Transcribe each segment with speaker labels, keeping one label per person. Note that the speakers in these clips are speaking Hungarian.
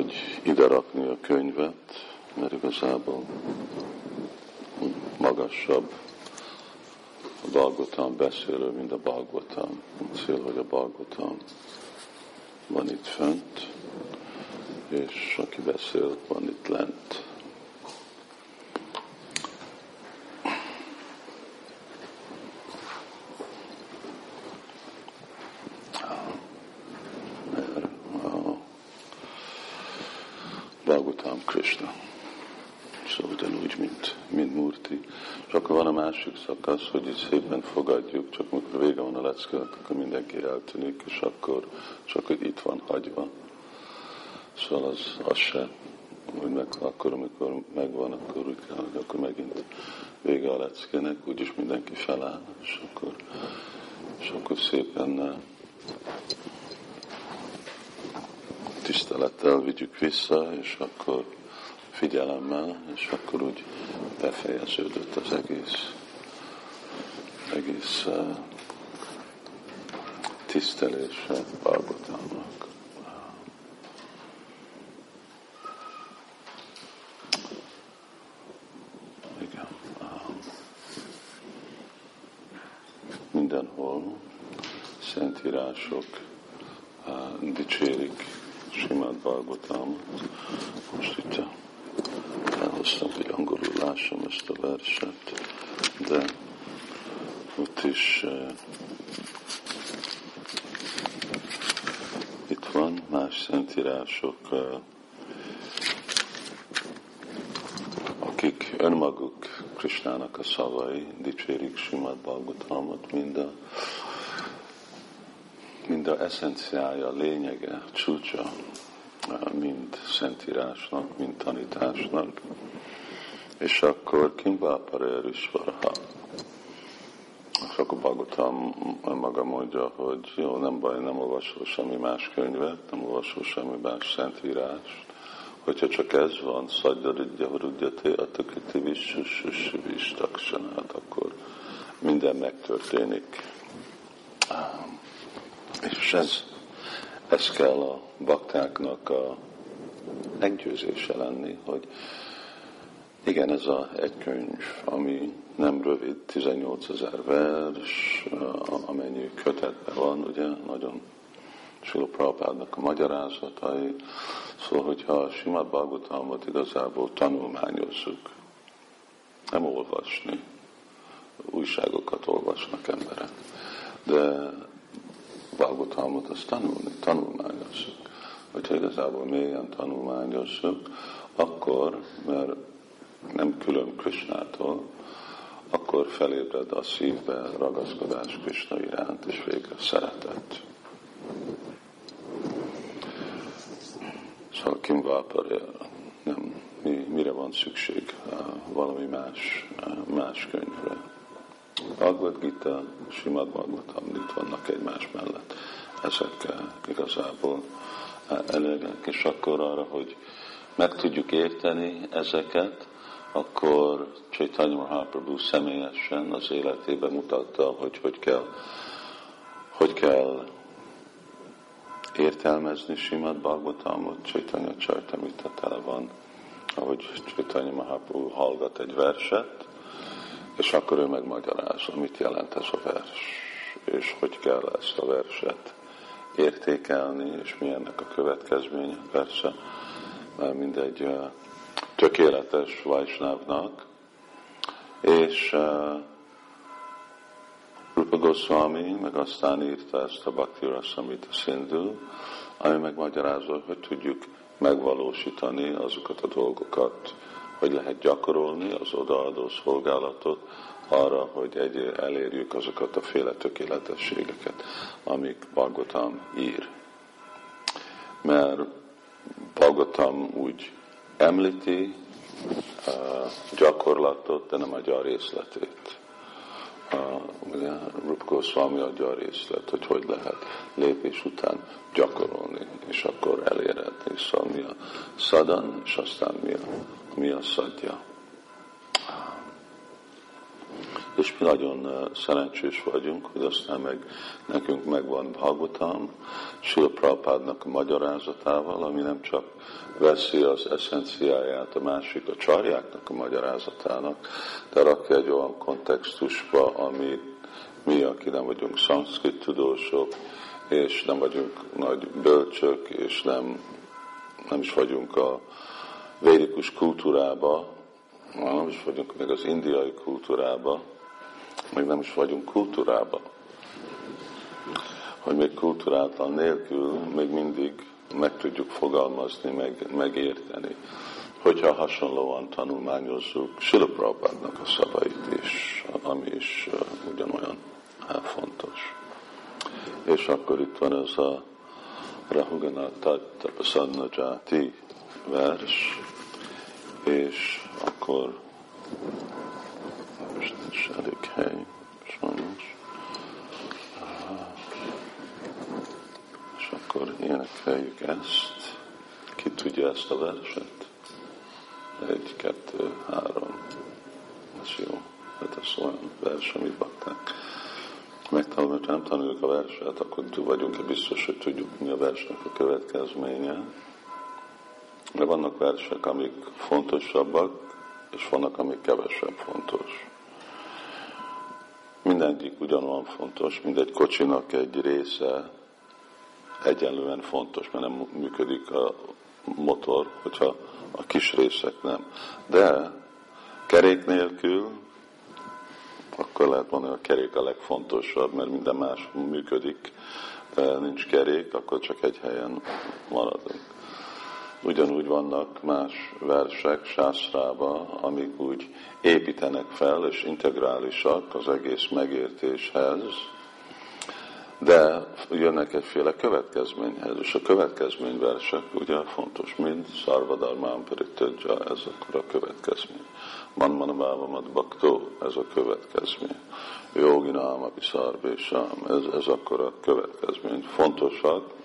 Speaker 1: hogy ide rakni a könyvet, mert igazából magasabb a Balgotán beszélő, mint a Balgotán. Cél, hogy a Balgotán van itt fönt, és aki beszél, van itt lent. Bhagavatam Krishna. Szóval ugyanúgy, mint, mint Murti. És akkor van a másik szakasz, hogy itt szépen fogadjuk, csak amikor vége van a leckének, akkor mindenki eltűnik, és akkor csak hogy itt van hagyva. Szóval az, az se, hogy meg, akkor, amikor megvan, akkor úgy kell, hogy akkor megint vége a leckének, úgyis mindenki feláll, és akkor, és akkor szépen tisztelettel vigyük vissza, és akkor figyelemmel, és akkor úgy befejeződött az egész, egész uh, tisztelése Balgotának. Igen. Mindenhol szentírások uh, dicsérik Simát Balgotámat. Most itt elhoztam, hogy angolul lássam ezt a verset, de ott is uh, itt van más szentírások, uh, akik önmaguk Krisnának a szavai dicsérik Simát Balgotámat, mind a mind a eszenciája, lényege, csúcsa mind szentírásnak, mind tanításnak, és akkor Kimbáparér is valaha. És akkor Bagotam maga mondja, hogy jó, nem baj, nem olvasol semmi más könyvet, nem olvasol semmi más szentírást, hogyha csak ez van, szadjaridja, horudjaté, atakiti vissus, vistaksanát, akkor minden megtörténik. És ez ez kell a baktáknak a meggyőzése lenni, hogy igen, ez a egy könyv, ami nem rövid, 18 ezer vers, amennyi kötetben van, ugye, nagyon Sula Prabhupádnak a magyarázatai, szóval, hogyha a Simad Bhagavatamot igazából tanulmányozzuk, nem olvasni, újságokat olvasnak emberek, de Balgotalmot azt tanulni, tanulmányozzuk. Hogyha igazából mélyen tanulmányozzuk, akkor, mert nem külön Krisnától, akkor felébred a szívbe ragaszkodás Krishna iránt, és végre szeretet. Szóval Kim nem, mi, mire van szükség? Valami más, más könyvre. Bhagavad Gita, Simad Bhagavatam itt vannak egymás mellett. Ezek igazából elégek, és akkor arra, hogy meg tudjuk érteni ezeket, akkor Chaitanya Mahaprabhu személyesen az életében mutatta, hogy hogy kell, hogy kell értelmezni Simad Bhagavatamot, Chaitanya Csajtamita tele van, ahogy Chaitanya Mahaprabhu hallgat egy verset, és akkor ő megmagyarázza, mit jelent ez a vers, és hogy kell ezt a verset értékelni, és mi ennek a következménye, persze, mert mindegy tökéletes Vajsnávnak, és Rupa Goswami meg aztán írta ezt a Bhakti Rasamita Sindhu, ami megmagyarázza, hogy tudjuk megvalósítani azokat a dolgokat, hogy lehet gyakorolni az odaadó szolgálatot arra, hogy egy, elérjük azokat a féle tökéletességeket, amik Bhagavatam ír. Mert Bhagavatam úgy említi a gyakorlatot, de nem adja a részletét. Ugye Rup Goswami adja a részlet, hogy hogy lehet lépés után gyakorolni, és akkor elérhetni. Szóval mi a szadan, és aztán mi a mi a szadja. És mi nagyon szerencsés vagyunk, hogy aztán meg nekünk megvan Bhagavatam, Sila Prabhupádnak a magyarázatával, ami nem csak veszi az eszenciáját a másik a csarjáknak a magyarázatának, de rakja egy olyan kontextusba, ami mi, aki nem vagyunk szanszkrit tudósok, és nem vagyunk nagy bölcsök, és nem, nem is vagyunk a védikus kultúrába, nem is vagyunk még az indiai kultúrába, még nem is vagyunk kultúrába. Hogy még kultúrátlan nélkül még mindig meg tudjuk fogalmazni, meg, megérteni, hogyha hasonlóan tanulmányozzuk Sila a szavait is, ami is uh, ugyanolyan fontos. És akkor itt van ez a Rahuganata Tapasanna Jati vers, és akkor hely, sajnos. És akkor énekeljük ezt. Ki tudja ezt a verset? Egy, kettő, három. Ez jó. Hát ez olyan vers, amit bakták. Megtanulni, hogy nem tanuljuk a verset, akkor túl vagyunk-e biztos, hogy tudjuk, mi a versnek a következménye. De vannak versek, amik fontosabbak, és vannak, amik kevesebb fontos. Mindegyik ugyanolyan fontos, mindegy kocsinak egy része egyenlően fontos, mert nem működik a motor, hogyha a kis részek nem. De kerék nélkül, akkor lehet mondani, hogy a kerék a legfontosabb, mert minden más működik, nincs kerék, akkor csak egy helyen maradunk. Ugyanúgy vannak más versek sászrába, amik úgy építenek fel és integrálisak az egész megértéshez, de jönnek egyféle következményhez, és a következményversek ugye fontos, mind Szarvadarmán Paritadja, ez akkor a következmény. Man Manabávamat Baktó, ez a következmény. Jogi Náma Viszarbésám, ez, ez akkor a következmény. Fontosak,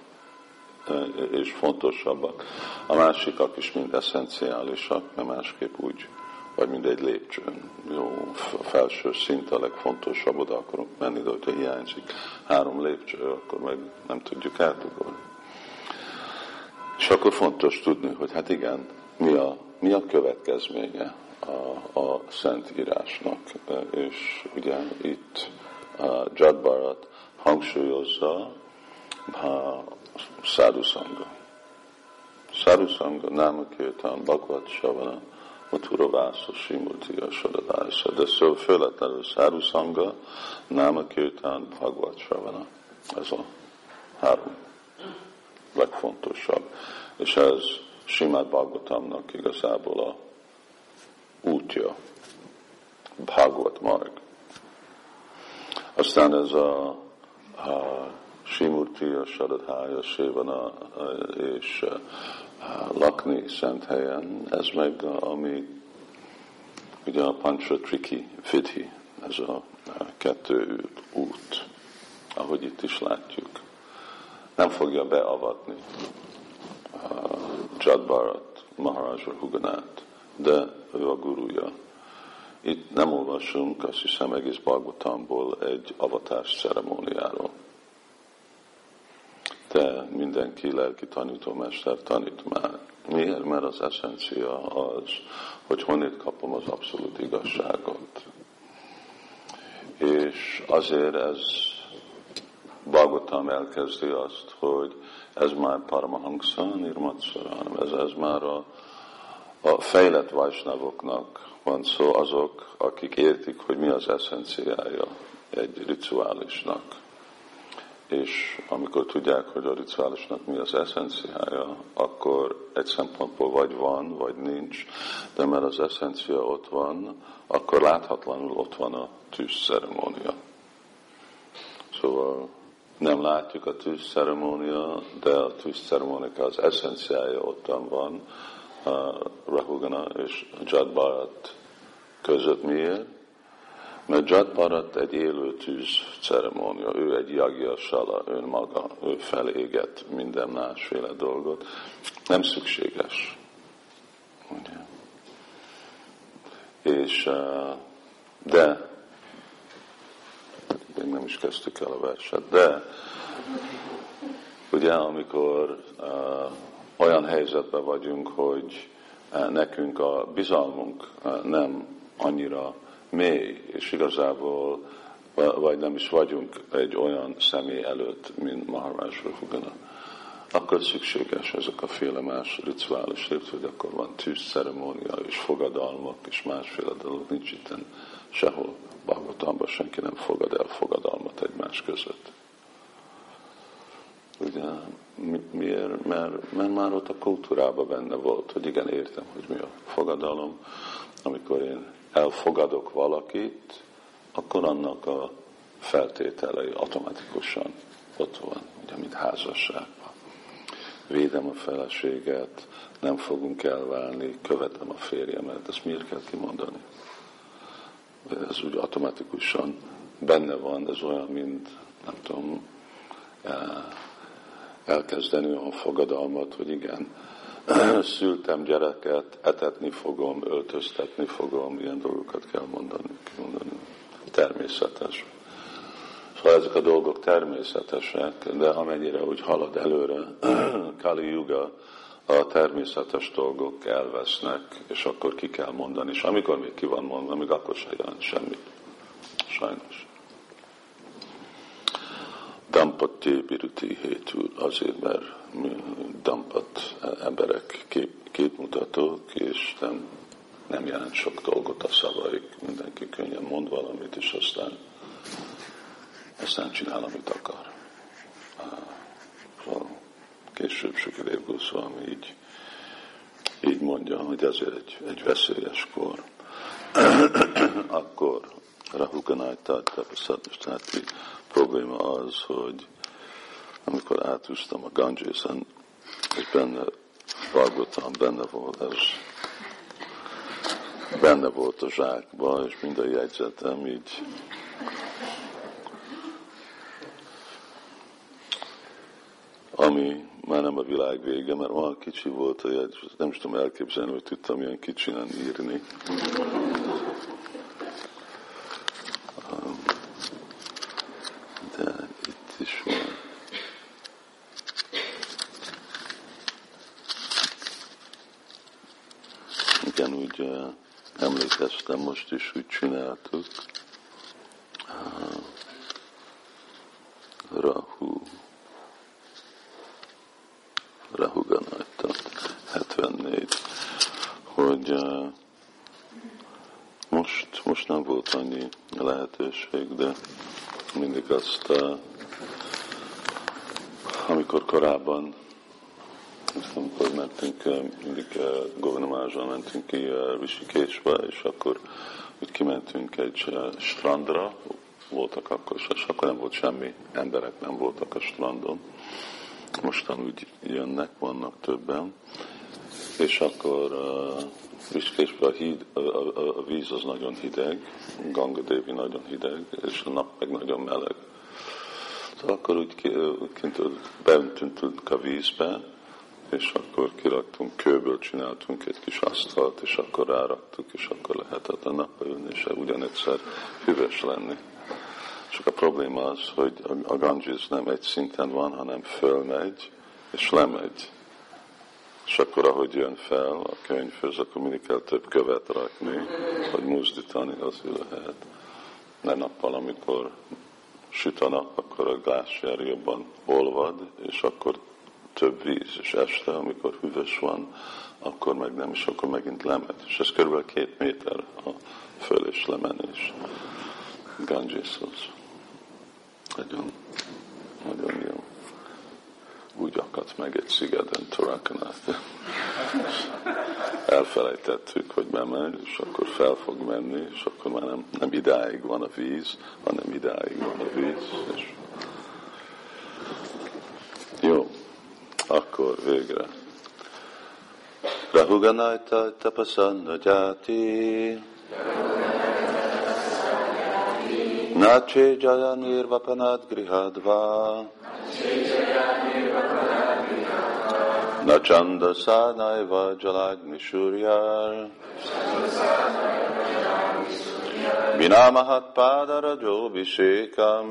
Speaker 1: és fontosabbak. A másikak is mind eszenciálisak, mert másképp úgy, vagy mind egy lépcsőn. Jó, a felső szint a legfontosabb, oda akarunk menni, de hogyha hiányzik három lépcső, akkor meg nem tudjuk átugolni. És akkor fontos tudni, hogy hát igen, mi a, mi a következménye a, a Szentírásnak. És ugye itt a Jadbarat hangsúlyozza Sadhusanga. Sadhusanga, Nama Kirtan, Bhagavad Shavana, Mathura Vasa, Simurti, Sadadása. De szó főletlenül Sadhusanga, Nama Kirtan, Bhagavad Shavana. Ez a három legfontosabb. És ez Simát Bhagavatamnak igazából a útja. Bhagavat Marg. Aztán ez a, a Simurti, a Saradhája, Sévana és lakni szent helyen, ez meg ami ugye a Pancha Triki Vidhi, ez a kettő út, ahogy itt is látjuk. Nem fogja beavatni a Jadbarat, Maharaja Huganát, de ő a gurúja. Itt nem olvasunk, azt hiszem egész Bhagavatamból egy avatás ceremóniáról de mindenki lelki tanítómester tanít már. Miért? Mert az eszencia az, hogy honnét kapom az abszolút igazságot. És azért ez Bagotam elkezdi azt, hogy ez már Paramahansa, Nirmatsaram, ez, ez már a, a fejlett vajsnavoknak van szó, azok, akik értik, hogy mi az eszenciája egy rituálisnak és amikor tudják, hogy a rituálisnak mi az eszenciája, akkor egy szempontból vagy van, vagy nincs, de mert az eszencia ott van, akkor láthatlanul ott van a tűzceremónia. Szóval nem látjuk a tűzceremónia, de a tűzceremónia az eszenciája ottan van, a Rahugana és Jadbarat között miért? Mert Jadbarat egy élő tűz ceremónia, ő egy jagja sala, önmaga, ő feléget minden másféle dolgot. Nem szükséges. Ugye? És, de még nem is kezdtük el a verset, de ugye amikor uh, olyan helyzetben vagyunk, hogy uh, nekünk a bizalmunk nem annyira mély, és igazából vagy nem is vagyunk egy olyan személy előtt, mint Maharaj Rahugana, akkor szükséges ezek a féle más rituális lépcső, hogy akkor van tűz ceremónia és fogadalmak és másféle dolog, nincs itt sehol. Bhagavatamban senki nem fogad el fogadalmat egymás között. Ugye, mi, miért? Mert, mert már ott a kultúrában benne volt, hogy igen, értem, hogy mi a fogadalom. Amikor én elfogadok valakit, akkor annak a feltételei automatikusan ott van, ugye, mint házasságban. Védem a feleséget, nem fogunk elválni, követem a férjemet, ezt miért kell kimondani? Ez úgy automatikusan benne van, ez olyan, mint nem tudom, eh, elkezdeni a fogadalmat, hogy igen, szültem gyereket, etetni fogom, öltöztetni fogom, ilyen dolgokat kell mondani. mondani. Természetes. Szóval ezek a dolgok természetesek, de amennyire úgy halad előre, Kali Yuga, a természetes dolgok elvesznek, és akkor ki kell mondani, és amikor még ki van mondva, még akkor se jelent semmit. Sajnos. Dampati Biruti hétül, azért, mert dampat emberek kép, képmutatók, és nem, nem jelent sok dolgot a szavaik, mindenki könnyen mond valamit, és aztán, aztán csinál, amit akar. Szóval később Sukadev Goswami így, így mondja, hogy ezért egy, egy veszélyes kor. Akkor Rahuganajtát, Tapaszatmistati probléma az, hogy amikor átúztam a Ganges-en, és benne Bhagavatam, benne volt ez, benne volt a zsákba, és minden jegyzetem így ami már nem a világ vége, mert olyan kicsi volt a jegy, nem is tudom elképzelni, hogy tudtam ilyen kicsinen írni. Most is úgy csináltuk. Rahu. Rahu Ganajta, 74. Hogy most, most nem volt annyi lehetőség, de mindig azt, amikor korábban amikor mentünk, mindig Govinamárzsal mentünk ki Rishikésbe, és akkor úgy kimentünk egy strandra, voltak akkor, és akkor nem volt semmi, emberek nem voltak a strandon. Mostan úgy jönnek, vannak többen. És akkor uh, Rishikésbe a, híd, a, a, a víz az nagyon hideg, Ganga Devi nagyon hideg, és a nap meg nagyon meleg. Szóval akkor úgy, kint beöntünk a vízbe, és akkor kiraktunk, kőből csináltunk egy kis asztalt, és akkor ráraktuk, és akkor lehetett a napba ülni, és ugyanegyszer hűvös lenni. Csak a probléma az, hogy a Ganges nem egy szinten van, hanem fölmegy, és lemegy. És akkor, ahogy jön fel a könyvhöz, akkor mindig kell több követ rakni, hogy mozdítani az lehet. Ne nappal, amikor süt a nap, akkor a glászjár jobban olvad, és akkor több víz, és este, amikor hűvös van, akkor meg nem, és akkor megint lemegy. És ez kb. két méter a föl és lemenés Gangeshoz. Nagyon, nagyon jó. Úgy akadt meg egy szigeten Torakanát. Elfelejtettük, hogy bemegy, és akkor fel fog menni, és akkor már nem, nem idáig van a víz, hanem idáig van a víz, és akkor végre. Rahuganajta tapasanna jati. Nache jaya nirvapanad grihadva. Nachanda sanaiva jalagni suryar Vinamahat Padarajo Vishekam